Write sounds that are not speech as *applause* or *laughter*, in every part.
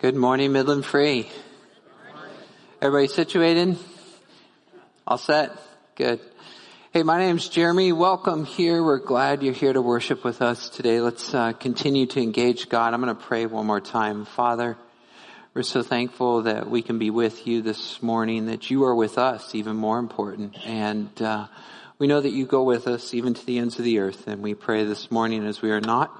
Good morning, Midland Free. Everybody situated? All set? Good. Hey, my name's Jeremy. Welcome here. We're glad you're here to worship with us today. Let's uh, continue to engage God. I'm going to pray one more time. Father, we're so thankful that we can be with you this morning, that you are with us, even more important. And uh, we know that you go with us even to the ends of the earth. And we pray this morning as we are not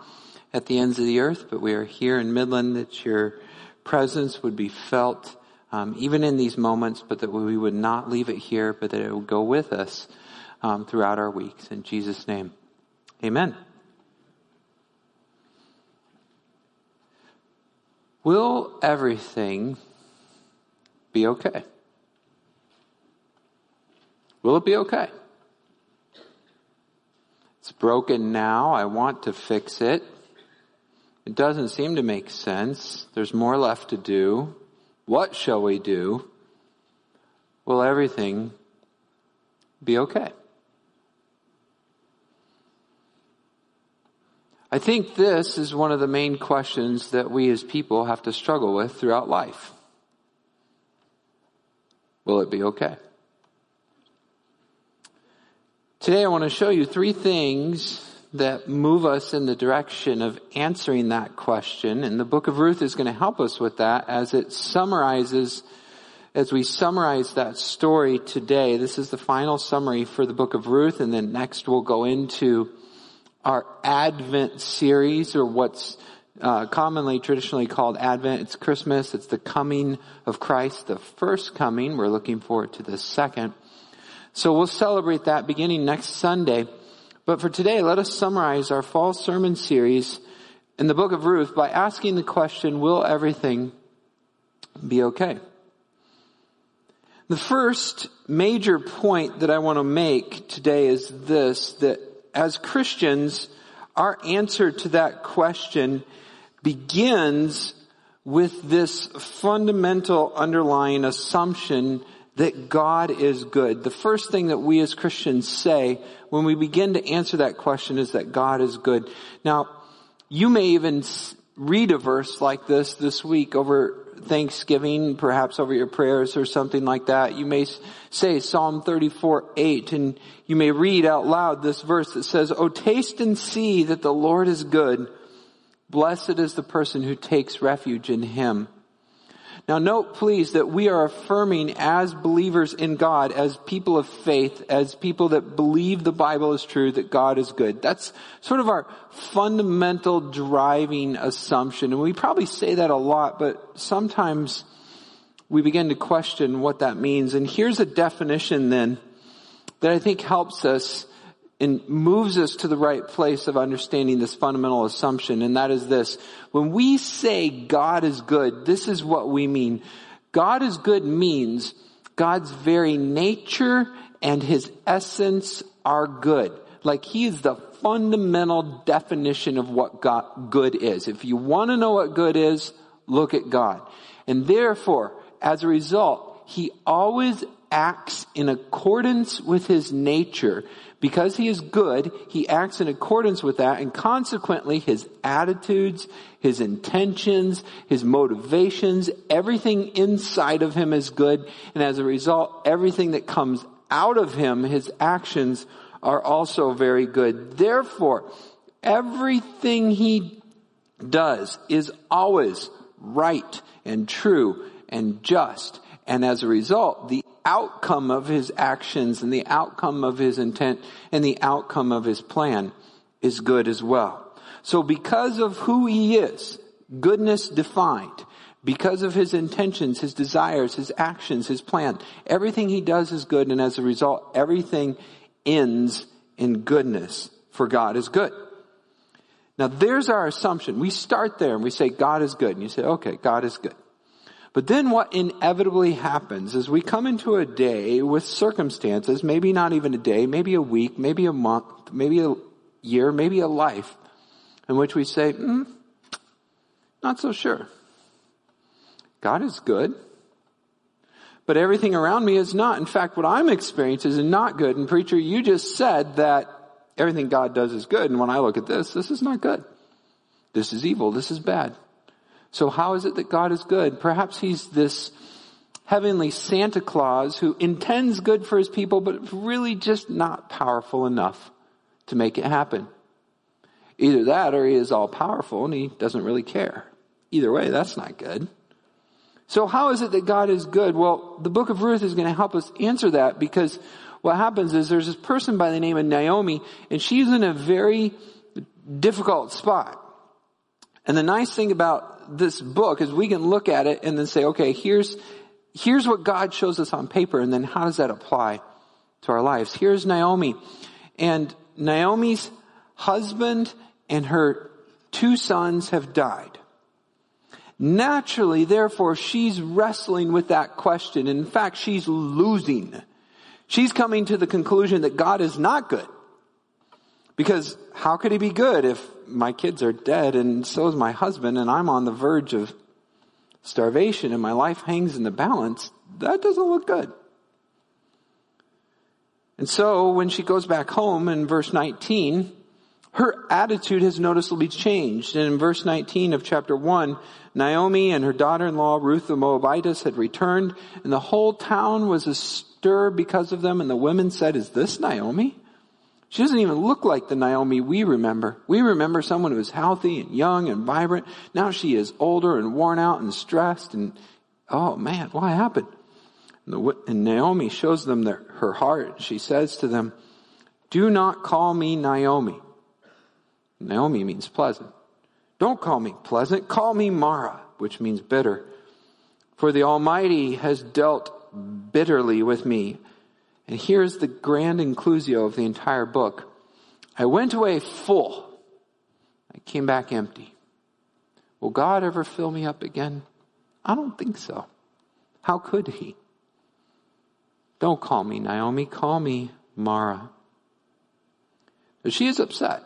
at the ends of the earth, but we are here in Midland, that your presence would be felt um, even in these moments, but that we would not leave it here, but that it would go with us um, throughout our weeks. In Jesus' name, amen. Will everything be okay? Will it be okay? It's broken now. I want to fix it. It doesn't seem to make sense. There's more left to do. What shall we do? Will everything be okay? I think this is one of the main questions that we as people have to struggle with throughout life. Will it be okay? Today I want to show you three things that move us in the direction of answering that question. And the book of Ruth is going to help us with that as it summarizes, as we summarize that story today. This is the final summary for the book of Ruth. And then next we'll go into our Advent series or what's uh, commonly traditionally called Advent. It's Christmas. It's the coming of Christ, the first coming. We're looking forward to the second. So we'll celebrate that beginning next Sunday. But for today, let us summarize our fall sermon series in the book of Ruth by asking the question, will everything be okay? The first major point that I want to make today is this, that as Christians, our answer to that question begins with this fundamental underlying assumption that God is good. The first thing that we as Christians say when we begin to answer that question is that God is good. Now, you may even read a verse like this this week over Thanksgiving, perhaps over your prayers or something like that. You may say Psalm 34, 8, and you may read out loud this verse that says, Oh, taste and see that the Lord is good. Blessed is the person who takes refuge in Him. Now note please that we are affirming as believers in God, as people of faith, as people that believe the Bible is true, that God is good. That's sort of our fundamental driving assumption. And we probably say that a lot, but sometimes we begin to question what that means. And here's a definition then that I think helps us and moves us to the right place of understanding this fundamental assumption, and that is this. When we say God is good, this is what we mean. God is good means God's very nature and his essence are good. Like he is the fundamental definition of what God, good is. If you want to know what good is, look at God. And therefore, as a result, he always acts in accordance with his nature because he is good, he acts in accordance with that and consequently his attitudes, his intentions, his motivations, everything inside of him is good. And as a result, everything that comes out of him, his actions are also very good. Therefore, everything he does is always right and true and just. And as a result, the outcome of his actions and the outcome of his intent and the outcome of his plan is good as well. So because of who he is, goodness defined, because of his intentions, his desires, his actions, his plan, everything he does is good and as a result, everything ends in goodness for God is good. Now there's our assumption. We start there and we say God is good and you say, okay, God is good. But then what inevitably happens is we come into a day with circumstances, maybe not even a day, maybe a week, maybe a month, maybe a year, maybe a life, in which we say, mm, not so sure. God is good, but everything around me is not. In fact, what I'm experiencing is not good. And preacher, you just said that everything God does is good. And when I look at this, this is not good. This is evil. This is bad. So how is it that God is good? Perhaps he's this heavenly Santa Claus who intends good for his people, but really just not powerful enough to make it happen. Either that or he is all powerful and he doesn't really care. Either way, that's not good. So how is it that God is good? Well, the book of Ruth is going to help us answer that because what happens is there's this person by the name of Naomi and she's in a very difficult spot. And the nice thing about this book is we can look at it and then say, okay, here's, here's what God shows us on paper and then how does that apply to our lives? Here's Naomi and Naomi's husband and her two sons have died. Naturally, therefore, she's wrestling with that question. In fact, she's losing. She's coming to the conclusion that God is not good. Because how could he be good if my kids are dead and so is my husband and I'm on the verge of starvation and my life hangs in the balance? That doesn't look good. And so when she goes back home in verse 19, her attitude has noticeably changed. And in verse 19 of chapter 1, Naomi and her daughter-in-law Ruth the Moabitess had returned and the whole town was astir because of them and the women said, is this Naomi? She doesn't even look like the Naomi we remember. We remember someone who was healthy and young and vibrant. Now she is older and worn out and stressed and, oh man, what happened? And Naomi shows them their, her heart. She says to them, do not call me Naomi Naomi means pleasant. Don't call me pleasant, call me Mara, which means bitter. For the Almighty has dealt bitterly with me. And here's the grand inclusio of the entire book. I went away full. I came back empty. Will God ever fill me up again? I don't think so. How could he? Don't call me Naomi, call me Mara. She is upset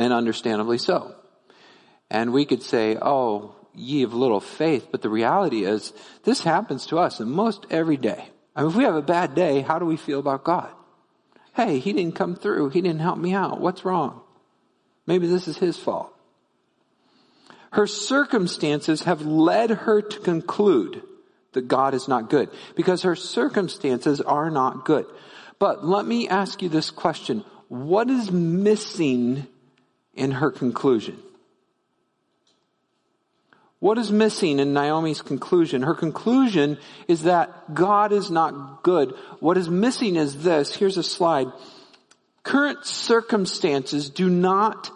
and understandably so. And we could say, oh, ye of little faith, but the reality is this happens to us in most every day. I mean, if we have a bad day, how do we feel about God? Hey, he didn't come through. He didn't help me out. What's wrong? Maybe this is his fault. Her circumstances have led her to conclude that God is not good because her circumstances are not good. But let me ask you this question. What is missing in her conclusion. What is missing in Naomi's conclusion? Her conclusion is that God is not good. What is missing is this. Here's a slide. Current circumstances do not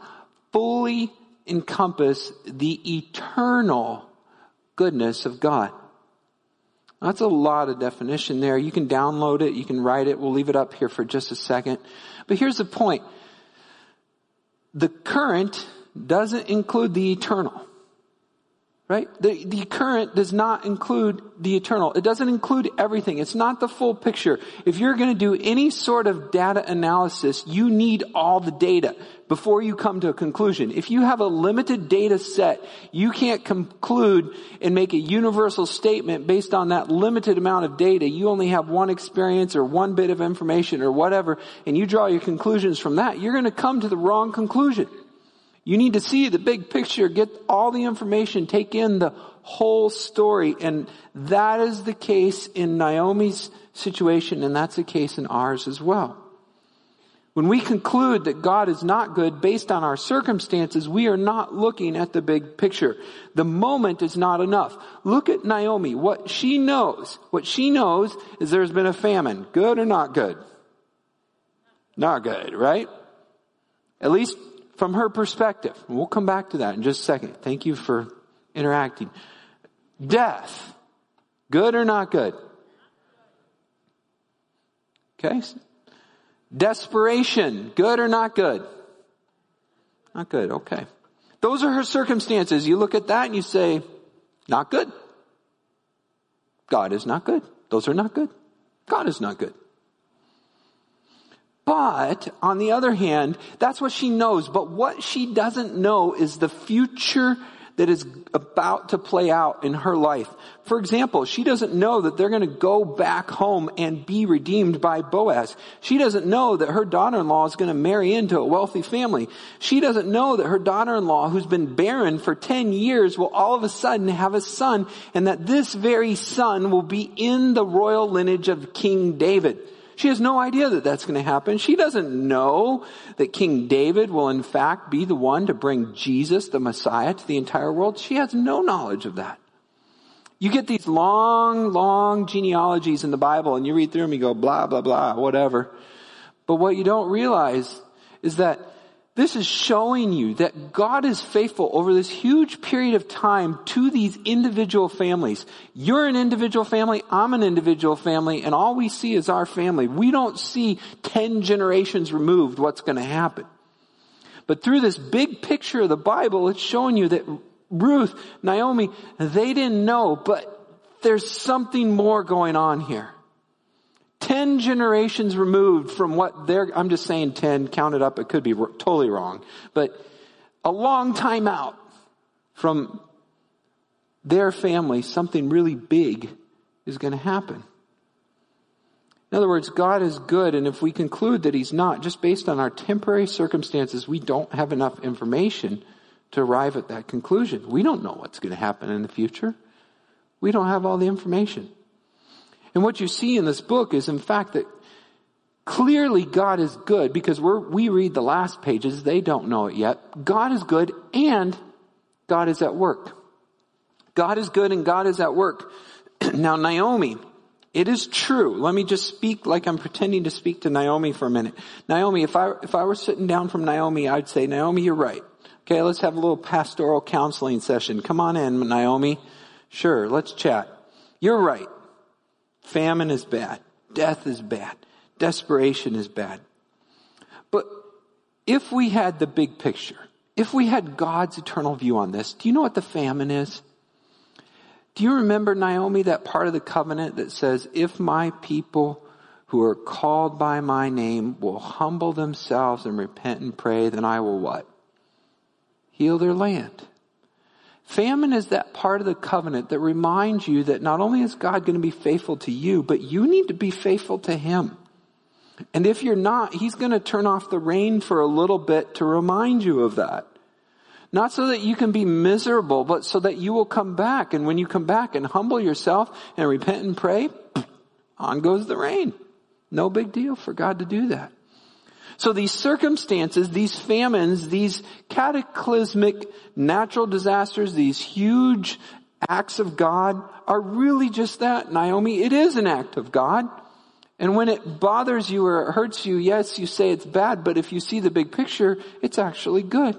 fully encompass the eternal goodness of God. That's a lot of definition there. You can download it. You can write it. We'll leave it up here for just a second. But here's the point the current doesn't include the eternal. Right? The, the current does not include the eternal. It doesn't include everything. It's not the full picture. If you're going to do any sort of data analysis, you need all the data before you come to a conclusion. If you have a limited data set, you can't conclude and make a universal statement based on that limited amount of data. You only have one experience or one bit of information or whatever, and you draw your conclusions from that. You're going to come to the wrong conclusion. You need to see the big picture, get all the information, take in the whole story. And that is the case in Naomi's situation, and that's the case in ours as well. When we conclude that God is not good based on our circumstances, we are not looking at the big picture. The moment is not enough. Look at Naomi. What she knows, what she knows is there's been a famine. Good or not good? Not good, right? At least from her perspective. We'll come back to that in just a second. Thank you for interacting. Death. Good or not good? Okay. Desperation. Good or not good? Not good. Okay. Those are her circumstances. You look at that and you say, not good. God is not good. Those are not good. God is not good. But on the other hand, that's what she knows. But what she doesn't know is the future that is about to play out in her life. For example, she doesn't know that they're going to go back home and be redeemed by Boaz. She doesn't know that her daughter-in-law is going to marry into a wealthy family. She doesn't know that her daughter-in-law, who's been barren for 10 years, will all of a sudden have a son and that this very son will be in the royal lineage of King David. She has no idea that that's going to happen. She doesn't know that King David will in fact be the one to bring Jesus, the Messiah, to the entire world. She has no knowledge of that. You get these long, long genealogies in the Bible and you read through them, you go blah, blah, blah, whatever. But what you don't realize is that this is showing you that God is faithful over this huge period of time to these individual families. You're an individual family, I'm an individual family, and all we see is our family. We don't see 10 generations removed what's going to happen. But through this big picture of the Bible, it's showing you that Ruth, Naomi, they didn't know, but there's something more going on here. Ten generations removed from what they're, I'm just saying ten, count it up, it could be totally wrong, but a long time out from their family, something really big is going to happen. In other words, God is good, and if we conclude that He's not, just based on our temporary circumstances, we don't have enough information to arrive at that conclusion. We don't know what's going to happen in the future. We don't have all the information. And what you see in this book is in fact that clearly God is good because we read the last pages. They don't know it yet. God is good and God is at work. God is good and God is at work. *clears throat* now Naomi, it is true. Let me just speak like I'm pretending to speak to Naomi for a minute. Naomi, if I, if I were sitting down from Naomi, I'd say, Naomi, you're right. Okay, let's have a little pastoral counseling session. Come on in, Naomi. Sure, let's chat. You're right. Famine is bad. Death is bad. Desperation is bad. But if we had the big picture, if we had God's eternal view on this, do you know what the famine is? Do you remember, Naomi, that part of the covenant that says, if my people who are called by my name will humble themselves and repent and pray, then I will what? Heal their land. Famine is that part of the covenant that reminds you that not only is God going to be faithful to you, but you need to be faithful to Him. And if you're not, He's going to turn off the rain for a little bit to remind you of that. Not so that you can be miserable, but so that you will come back. And when you come back and humble yourself and repent and pray, on goes the rain. No big deal for God to do that. So these circumstances, these famines, these cataclysmic natural disasters, these huge acts of God are really just that, Naomi. It is an act of God. And when it bothers you or it hurts you, yes, you say it's bad, but if you see the big picture, it's actually good.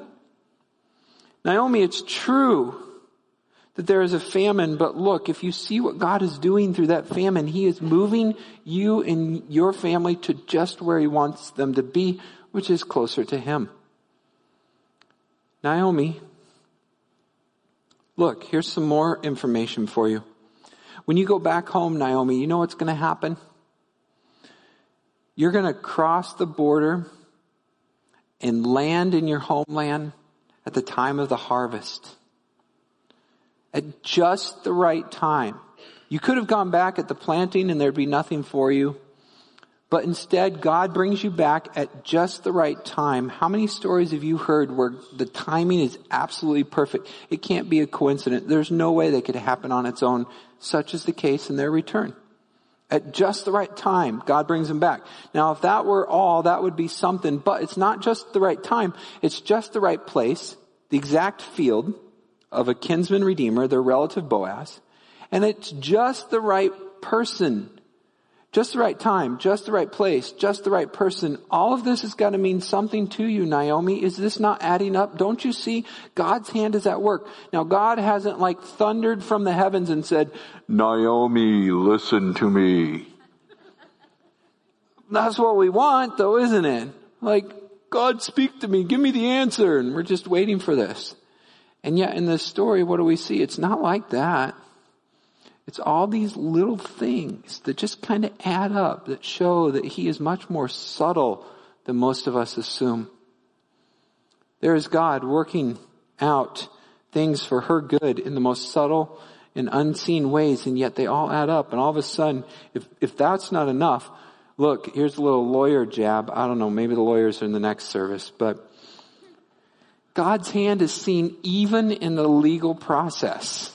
Naomi, it's true that there is a famine, but look, if you see what God is doing through that famine, He is moving you and your family to just where He wants them to be, which is closer to Him. Naomi, look, here's some more information for you. When you go back home, Naomi, you know what's going to happen? You're going to cross the border and land in your homeland at the time of the harvest at just the right time. You could have gone back at the planting and there'd be nothing for you. But instead, God brings you back at just the right time. How many stories have you heard where the timing is absolutely perfect? It can't be a coincidence. There's no way that could happen on its own. Such is the case in their return. At just the right time, God brings them back. Now, if that were all, that would be something, but it's not just the right time. It's just the right place, the exact field, of a kinsman redeemer, their relative Boaz, and it's just the right person, just the right time, just the right place, just the right person. All of this has got to mean something to you, Naomi. Is this not adding up? Don't you see? God's hand is at work. Now God hasn't like thundered from the heavens and said, Naomi, listen to me. That's what we want though, isn't it? Like, God speak to me, give me the answer, and we're just waiting for this. And yet in this story, what do we see? It's not like that. It's all these little things that just kind of add up that show that he is much more subtle than most of us assume. There is God working out things for her good in the most subtle and unseen ways, and yet they all add up. And all of a sudden, if, if that's not enough, look, here's a little lawyer jab. I don't know, maybe the lawyers are in the next service, but God's hand is seen even in the legal process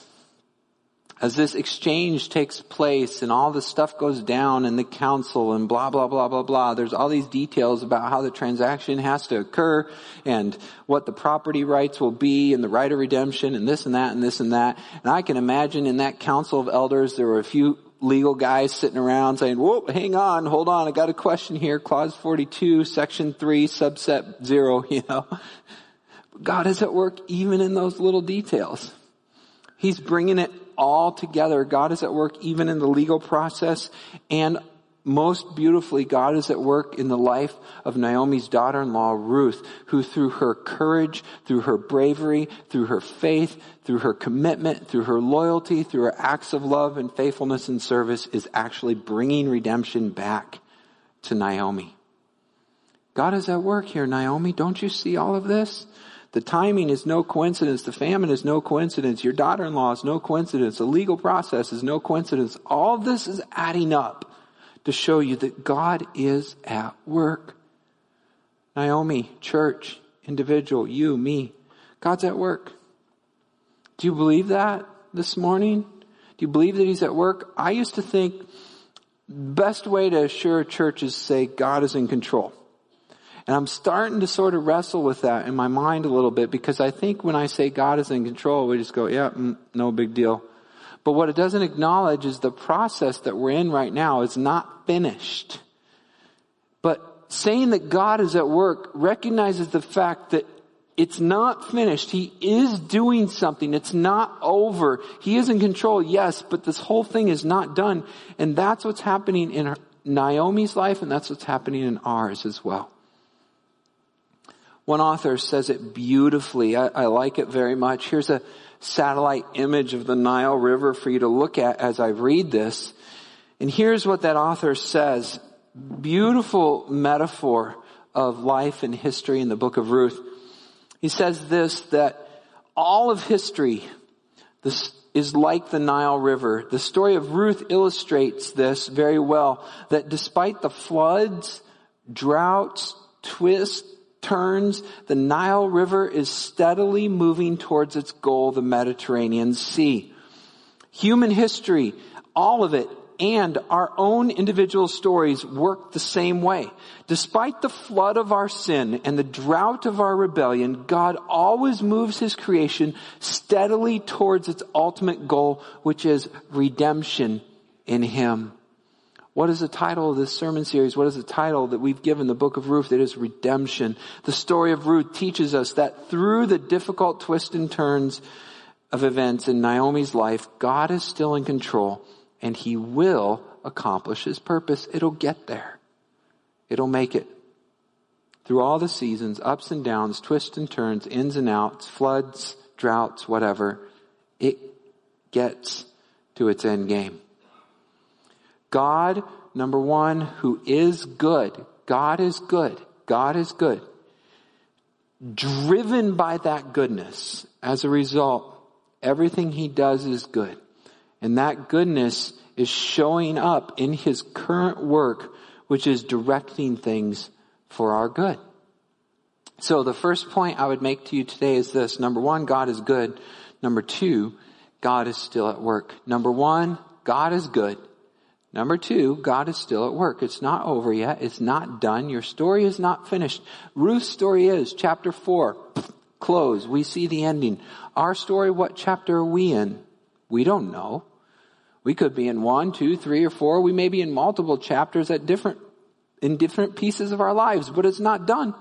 as this exchange takes place and all this stuff goes down in the council and blah, blah, blah, blah, blah, there's all these details about how the transaction has to occur and what the property rights will be and the right of redemption and this and that and this and that. And I can imagine in that council of elders, there were a few legal guys sitting around saying, whoa, hang on, hold on, I got a question here, clause 42, section 3, subset 0, *laughs* you know. God is at work even in those little details. He's bringing it all together. God is at work even in the legal process and most beautifully, God is at work in the life of Naomi's daughter-in-law, Ruth, who through her courage, through her bravery, through her faith, through her commitment, through her loyalty, through her acts of love and faithfulness and service is actually bringing redemption back to Naomi. God is at work here, Naomi. Don't you see all of this? The timing is no coincidence. The famine is no coincidence. Your daughter-in-law is no coincidence. The legal process is no coincidence. All this is adding up to show you that God is at work. Naomi, church, individual, you, me, God's at work. Do you believe that this morning? Do you believe that He's at work? I used to think best way to assure a church is say God is in control. And I'm starting to sort of wrestle with that in my mind a little bit because I think when I say God is in control, we just go, yeah, mm, no big deal. But what it doesn't acknowledge is the process that we're in right now is not finished. But saying that God is at work recognizes the fact that it's not finished. He is doing something. It's not over. He is in control, yes, but this whole thing is not done. And that's what's happening in Naomi's life and that's what's happening in ours as well. One author says it beautifully. I, I, like it very much. Here's a satellite image of the Nile River for you to look at as I read this. And here's what that author says. Beautiful metaphor of life and history in the book of Ruth. He says this, that all of history this is like the Nile River. The story of Ruth illustrates this very well, that despite the floods, droughts, twists, turns, the Nile River is steadily moving towards its goal, the Mediterranean Sea. Human history, all of it, and our own individual stories work the same way. Despite the flood of our sin and the drought of our rebellion, God always moves His creation steadily towards its ultimate goal, which is redemption in Him. What is the title of this sermon series? What is the title that we've given the book of Ruth? It is redemption. The story of Ruth teaches us that through the difficult twists and turns of events in Naomi's life, God is still in control and he will accomplish his purpose. It'll get there. It'll make it. Through all the seasons, ups and downs, twists and turns, ins and outs, floods, droughts, whatever, it gets to its end game. God, number one, who is good. God is good. God is good. Driven by that goodness, as a result, everything he does is good. And that goodness is showing up in his current work, which is directing things for our good. So the first point I would make to you today is this. Number one, God is good. Number two, God is still at work. Number one, God is good. Number two, God is still at work. It's not over yet. It's not done. Your story is not finished. Ruth's story is chapter four, close. We see the ending. Our story, what chapter are we in? We don't know. We could be in one, two, three, or four. We may be in multiple chapters at different, in different pieces of our lives, but it's not done.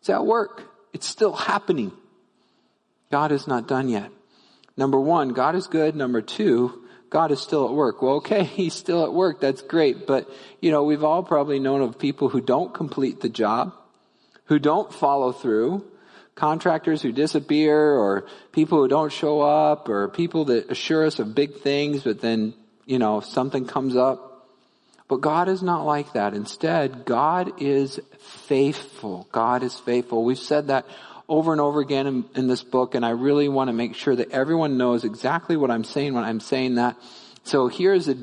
It's at work. It's still happening. God is not done yet. Number one, God is good. Number two, God is still at work. Well, okay, *laughs* he's still at work. That's great. But, you know, we've all probably known of people who don't complete the job, who don't follow through, contractors who disappear, or people who don't show up, or people that assure us of big things, but then, you know, something comes up. But God is not like that. Instead, God is faithful. God is faithful. We've said that over and over again in, in this book, and I really want to make sure that everyone knows exactly what I'm saying when I'm saying that. So here's a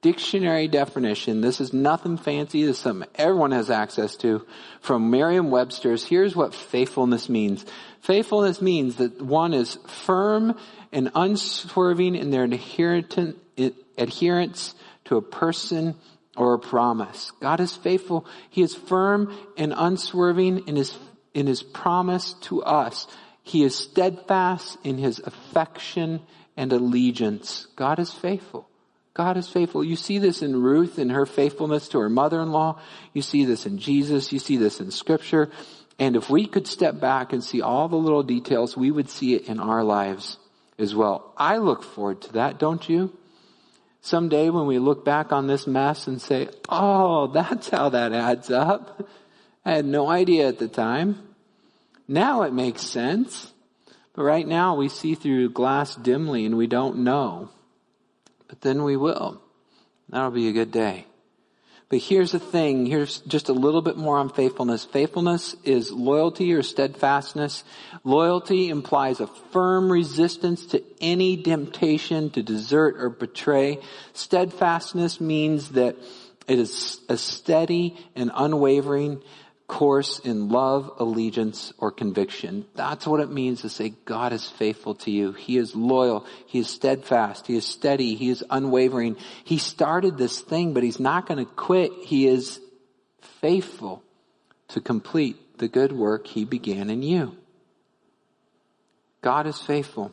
dictionary definition. This is nothing fancy. This is something everyone has access to from Merriam-Webster's. Here's what faithfulness means. Faithfulness means that one is firm and unswerving in their adherence to a person or a promise. God is faithful. He is firm and unswerving in his, in his promise to us. He is steadfast in his affection and allegiance. God is faithful. God is faithful. You see this in Ruth and her faithfulness to her mother-in-law. You see this in Jesus. You see this in scripture. And if we could step back and see all the little details, we would see it in our lives as well. I look forward to that, don't you? Someday when we look back on this mess and say, oh, that's how that adds up. I had no idea at the time. Now it makes sense. But right now we see through glass dimly and we don't know. But then we will. That'll be a good day. But here's the thing. Here's just a little bit more on faithfulness. Faithfulness is loyalty or steadfastness. Loyalty implies a firm resistance to any temptation to desert or betray. Steadfastness means that it is a steady and unwavering course in love, allegiance, or conviction. That's what it means to say God is faithful to you. He is loyal. He is steadfast. He is steady. He is unwavering. He started this thing, but he's not going to quit. He is faithful to complete the good work he began in you. God is faithful.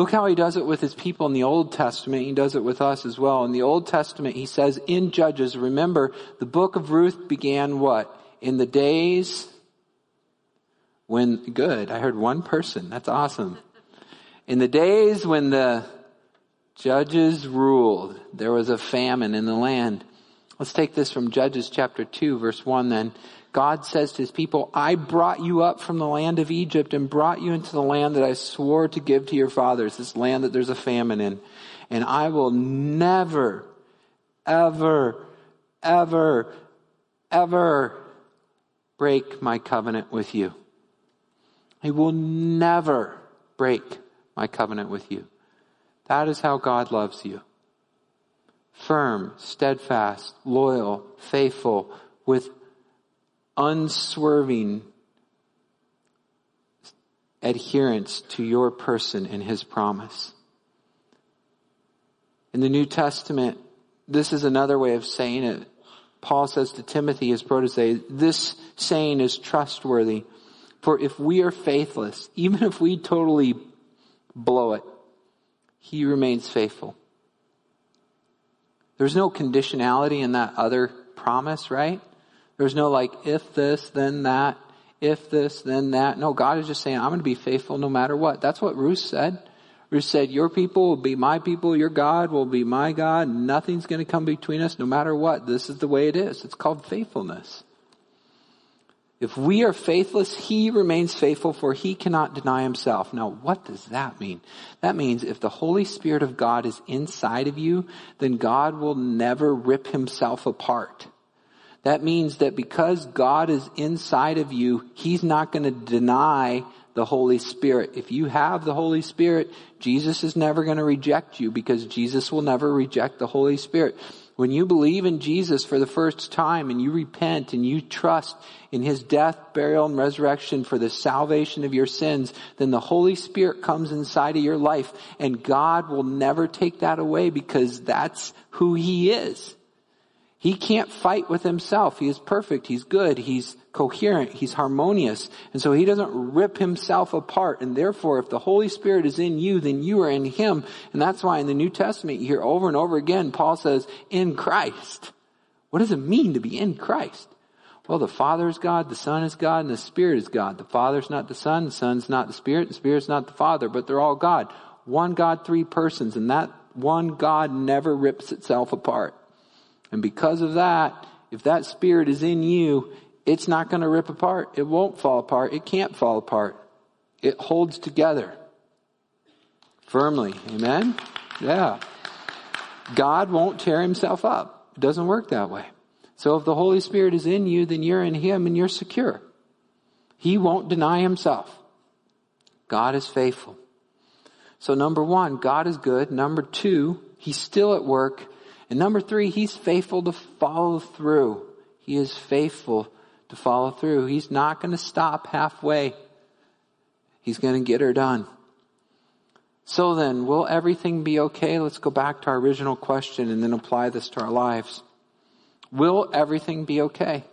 Look how he does it with his people in the Old Testament. He does it with us as well. In the Old Testament, he says in Judges, remember, the book of Ruth began what? In the days when, good, I heard one person. That's awesome. In the days when the judges ruled, there was a famine in the land. Let's take this from Judges chapter 2, verse 1 then. God says to his people, I brought you up from the land of Egypt and brought you into the land that I swore to give to your fathers, this land that there's a famine in. And I will never, ever, ever, ever break my covenant with you. I will never break my covenant with you. That is how God loves you. Firm, steadfast, loyal, faithful, with unswerving adherence to your person and his promise. In the New Testament, this is another way of saying it. Paul says to Timothy, his protege, this saying is trustworthy. For if we are faithless, even if we totally blow it, he remains faithful. There's no conditionality in that other promise, right? There's no like, if this, then that, if this, then that. No, God is just saying, I'm going to be faithful no matter what. That's what Ruth said. Ruth said, your people will be my people, your God will be my God. Nothing's going to come between us no matter what. This is the way it is. It's called faithfulness. If we are faithless, he remains faithful for he cannot deny himself. Now, what does that mean? That means if the Holy Spirit of God is inside of you, then God will never rip himself apart. That means that because God is inside of you, He's not going to deny the Holy Spirit. If you have the Holy Spirit, Jesus is never going to reject you because Jesus will never reject the Holy Spirit. When you believe in Jesus for the first time and you repent and you trust in His death, burial, and resurrection for the salvation of your sins, then the Holy Spirit comes inside of your life and God will never take that away because that's who He is. He can't fight with himself. He is perfect. He's good. He's coherent. He's harmonious. And so he doesn't rip himself apart. And therefore, if the Holy Spirit is in you, then you are in him. And that's why in the New Testament, you hear over and over again, Paul says, in Christ. What does it mean to be in Christ? Well, the Father is God, the Son is God, and the Spirit is God. The Father's not the Son, the Son's not the Spirit, the Spirit's not the Father, but they're all God. One God, three persons, and that one God never rips itself apart. And because of that, if that spirit is in you, it's not going to rip apart. It won't fall apart. It can't fall apart. It holds together firmly. Amen? Yeah. God won't tear himself up. It doesn't work that way. So if the Holy Spirit is in you, then you're in him and you're secure. He won't deny himself. God is faithful. So number one, God is good. Number two, he's still at work. And number three, he's faithful to follow through. He is faithful to follow through. He's not going to stop halfway. He's going to get her done. So then, will everything be okay? Let's go back to our original question and then apply this to our lives. Will everything be okay?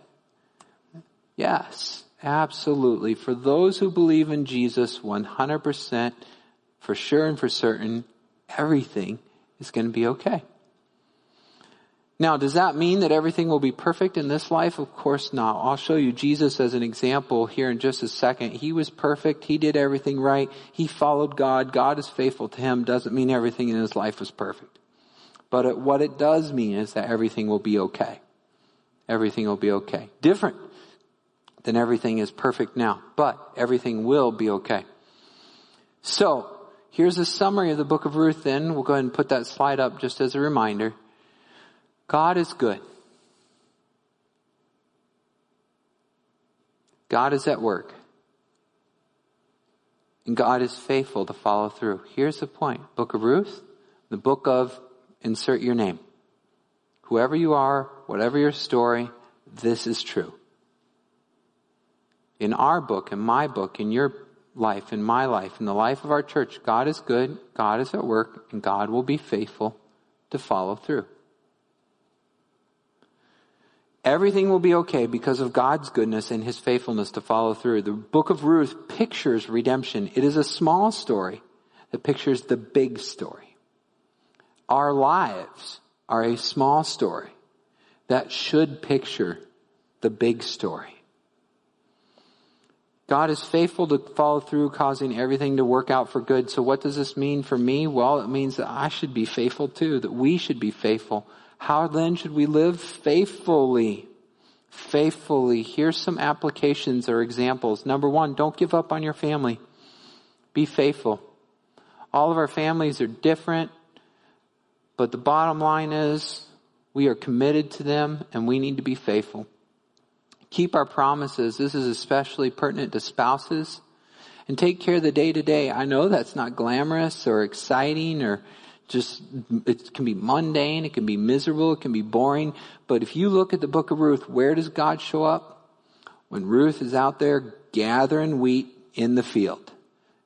Yes, absolutely. For those who believe in Jesus 100%, for sure and for certain, everything is going to be okay. Now, does that mean that everything will be perfect in this life? Of course not. I'll show you Jesus as an example here in just a second. He was perfect. He did everything right. He followed God. God is faithful to him. Doesn't mean everything in his life was perfect. But it, what it does mean is that everything will be okay. Everything will be okay. Different than everything is perfect now, but everything will be okay. So, here's a summary of the book of Ruth then. We'll go ahead and put that slide up just as a reminder. God is good. God is at work. And God is faithful to follow through. Here's the point. Book of Ruth, the book of insert your name. Whoever you are, whatever your story, this is true. In our book, in my book, in your life, in my life, in the life of our church, God is good, God is at work, and God will be faithful to follow through. Everything will be okay because of God's goodness and His faithfulness to follow through. The book of Ruth pictures redemption. It is a small story that pictures the big story. Our lives are a small story that should picture the big story. God is faithful to follow through, causing everything to work out for good. So what does this mean for me? Well, it means that I should be faithful too, that we should be faithful how then should we live faithfully? Faithfully. Here's some applications or examples. Number one, don't give up on your family. Be faithful. All of our families are different, but the bottom line is we are committed to them and we need to be faithful. Keep our promises. This is especially pertinent to spouses. And take care of the day to day. I know that's not glamorous or exciting or just, it can be mundane, it can be miserable, it can be boring. But if you look at the book of Ruth, where does God show up? When Ruth is out there gathering wheat in the field.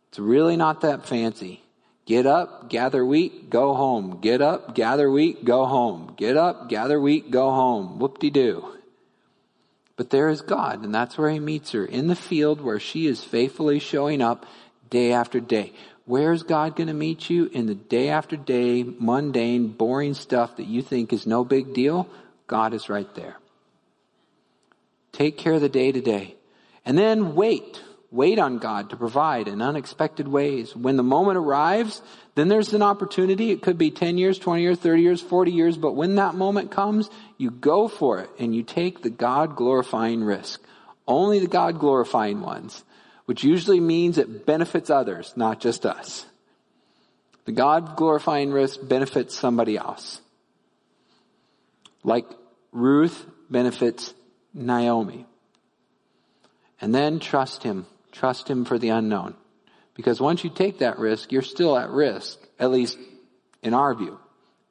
It's really not that fancy. Get up, gather wheat, go home. Get up, gather wheat, go home. Get up, gather wheat, go home. Whoop-de-doo. But there is God, and that's where he meets her, in the field where she is faithfully showing up day after day. Where's God going to meet you? In the day after day, mundane, boring stuff that you think is no big deal? God is right there. Take care of the day to day. And then wait. Wait on God to provide in unexpected ways. When the moment arrives, then there's an opportunity. It could be 10 years, 20 years, 30 years, 40 years, but when that moment comes, you go for it and you take the God glorifying risk. Only the God glorifying ones which usually means it benefits others, not just us. The God glorifying risk benefits somebody else. Like Ruth benefits Naomi. And then trust Him. Trust Him for the unknown. Because once you take that risk, you're still at risk, at least in our view.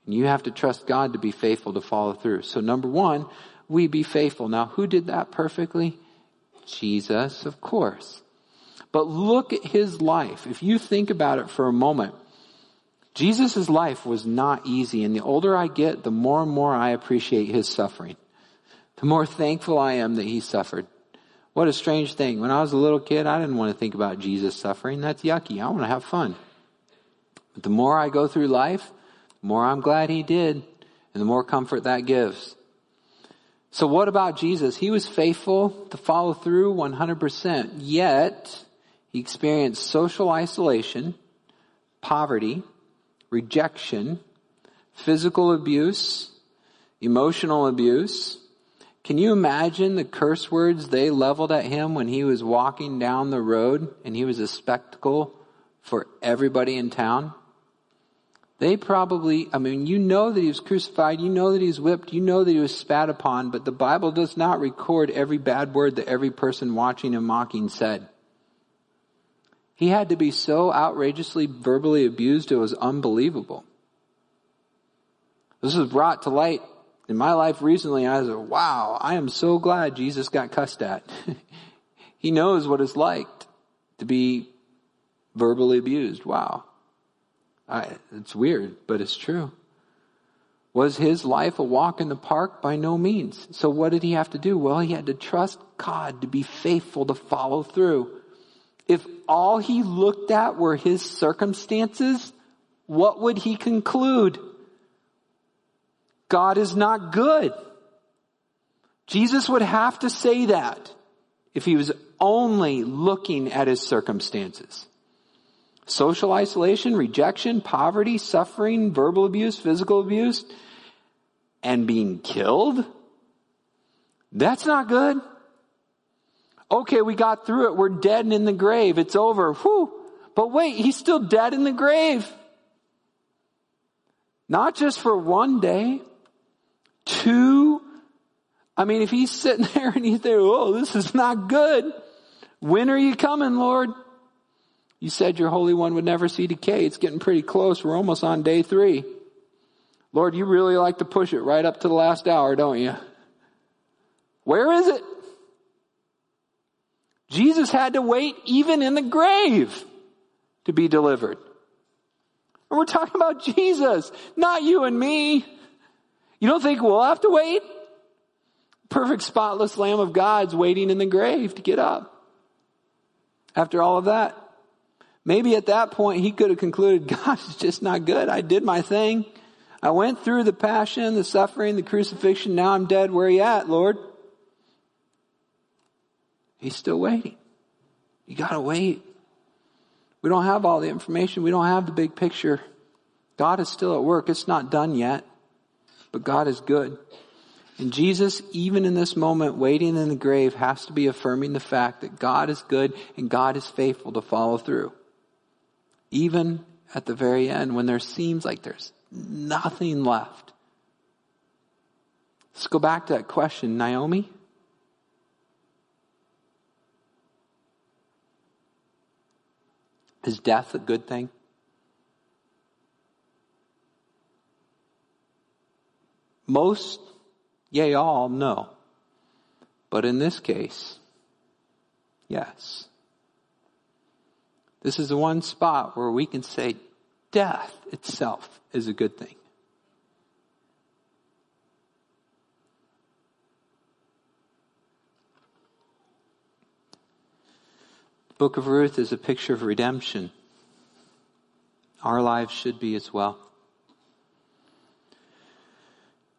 And you have to trust God to be faithful to follow through. So number one, we be faithful. Now, who did that perfectly? Jesus, of course. But look at his life. If you think about it for a moment, Jesus' life was not easy. And the older I get, the more and more I appreciate his suffering. The more thankful I am that he suffered. What a strange thing. When I was a little kid, I didn't want to think about Jesus suffering. That's yucky. I want to have fun. But the more I go through life, the more I'm glad he did, and the more comfort that gives. So what about Jesus? He was faithful to follow through 100%, yet he experienced social isolation, poverty, rejection, physical abuse, emotional abuse. Can you imagine the curse words they leveled at him when he was walking down the road and he was a spectacle for everybody in town? They probably, I mean, you know that he was crucified, you know that he was whipped, you know that he was spat upon, but the Bible does not record every bad word that every person watching and mocking said. He had to be so outrageously verbally abused, it was unbelievable. This was brought to light in my life recently. I was wow, I am so glad Jesus got cussed at. *laughs* he knows what it's like to be verbally abused. Wow. I, it's weird, but it's true. Was his life a walk in the park? By no means. So what did he have to do? Well, he had to trust God to be faithful to follow through. If all he looked at were his circumstances, what would he conclude? God is not good. Jesus would have to say that if he was only looking at his circumstances. Social isolation, rejection, poverty, suffering, verbal abuse, physical abuse, and being killed? That's not good. Okay, we got through it. We're dead and in the grave. It's over. Whew. But wait, he's still dead in the grave. Not just for one day, two. I mean, if he's sitting *laughs* there and he's there, oh, this is not good. When are you coming, Lord? You said your Holy One would never see decay. It's getting pretty close. We're almost on day three. Lord, you really like to push it right up to the last hour, don't you? Where is it? Jesus had to wait even in the grave to be delivered. And we're talking about Jesus, not you and me. You don't think we'll have to wait? Perfect spotless Lamb of God's waiting in the grave to get up. After all of that. Maybe at that point he could have concluded, *laughs* God is just not good. I did my thing. I went through the passion, the suffering, the crucifixion. Now I'm dead. Where are you at, Lord? He's still waiting. You gotta wait. We don't have all the information. We don't have the big picture. God is still at work. It's not done yet, but God is good. And Jesus, even in this moment, waiting in the grave, has to be affirming the fact that God is good and God is faithful to follow through even at the very end when there seems like there's nothing left. Let's go back to that question, Naomi. Is death a good thing? Most, yea, all, no. But in this case, yes. This is the one spot where we can say death itself is a good thing. The book of Ruth is a picture of redemption. Our lives should be as well.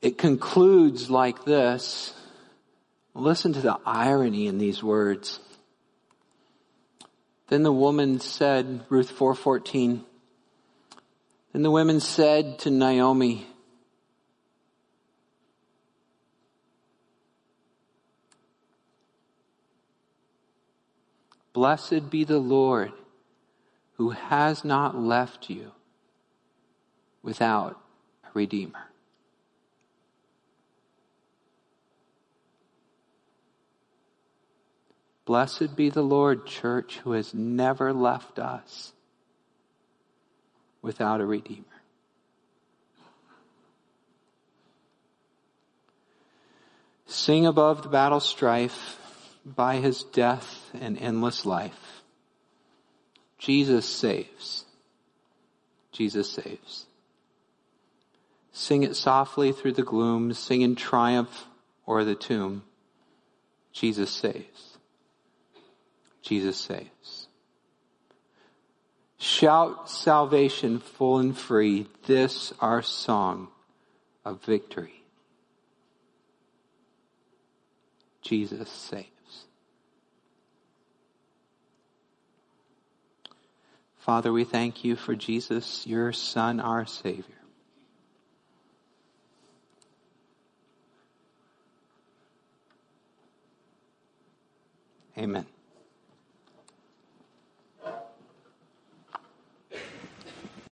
It concludes like this. Listen to the irony in these words. Then the woman said, Ruth 4:14. Then the women said to Naomi, Blessed be the Lord who has not left you without a redeemer. Blessed be the Lord, church, who has never left us without a Redeemer. Sing above the battle strife by his death and endless life. Jesus saves. Jesus saves. Sing it softly through the gloom, sing in triumph or the tomb. Jesus saves. Jesus saves. Shout salvation full and free, this our song of victory. Jesus saves. Father, we thank you for Jesus, your Son, our Savior. Amen.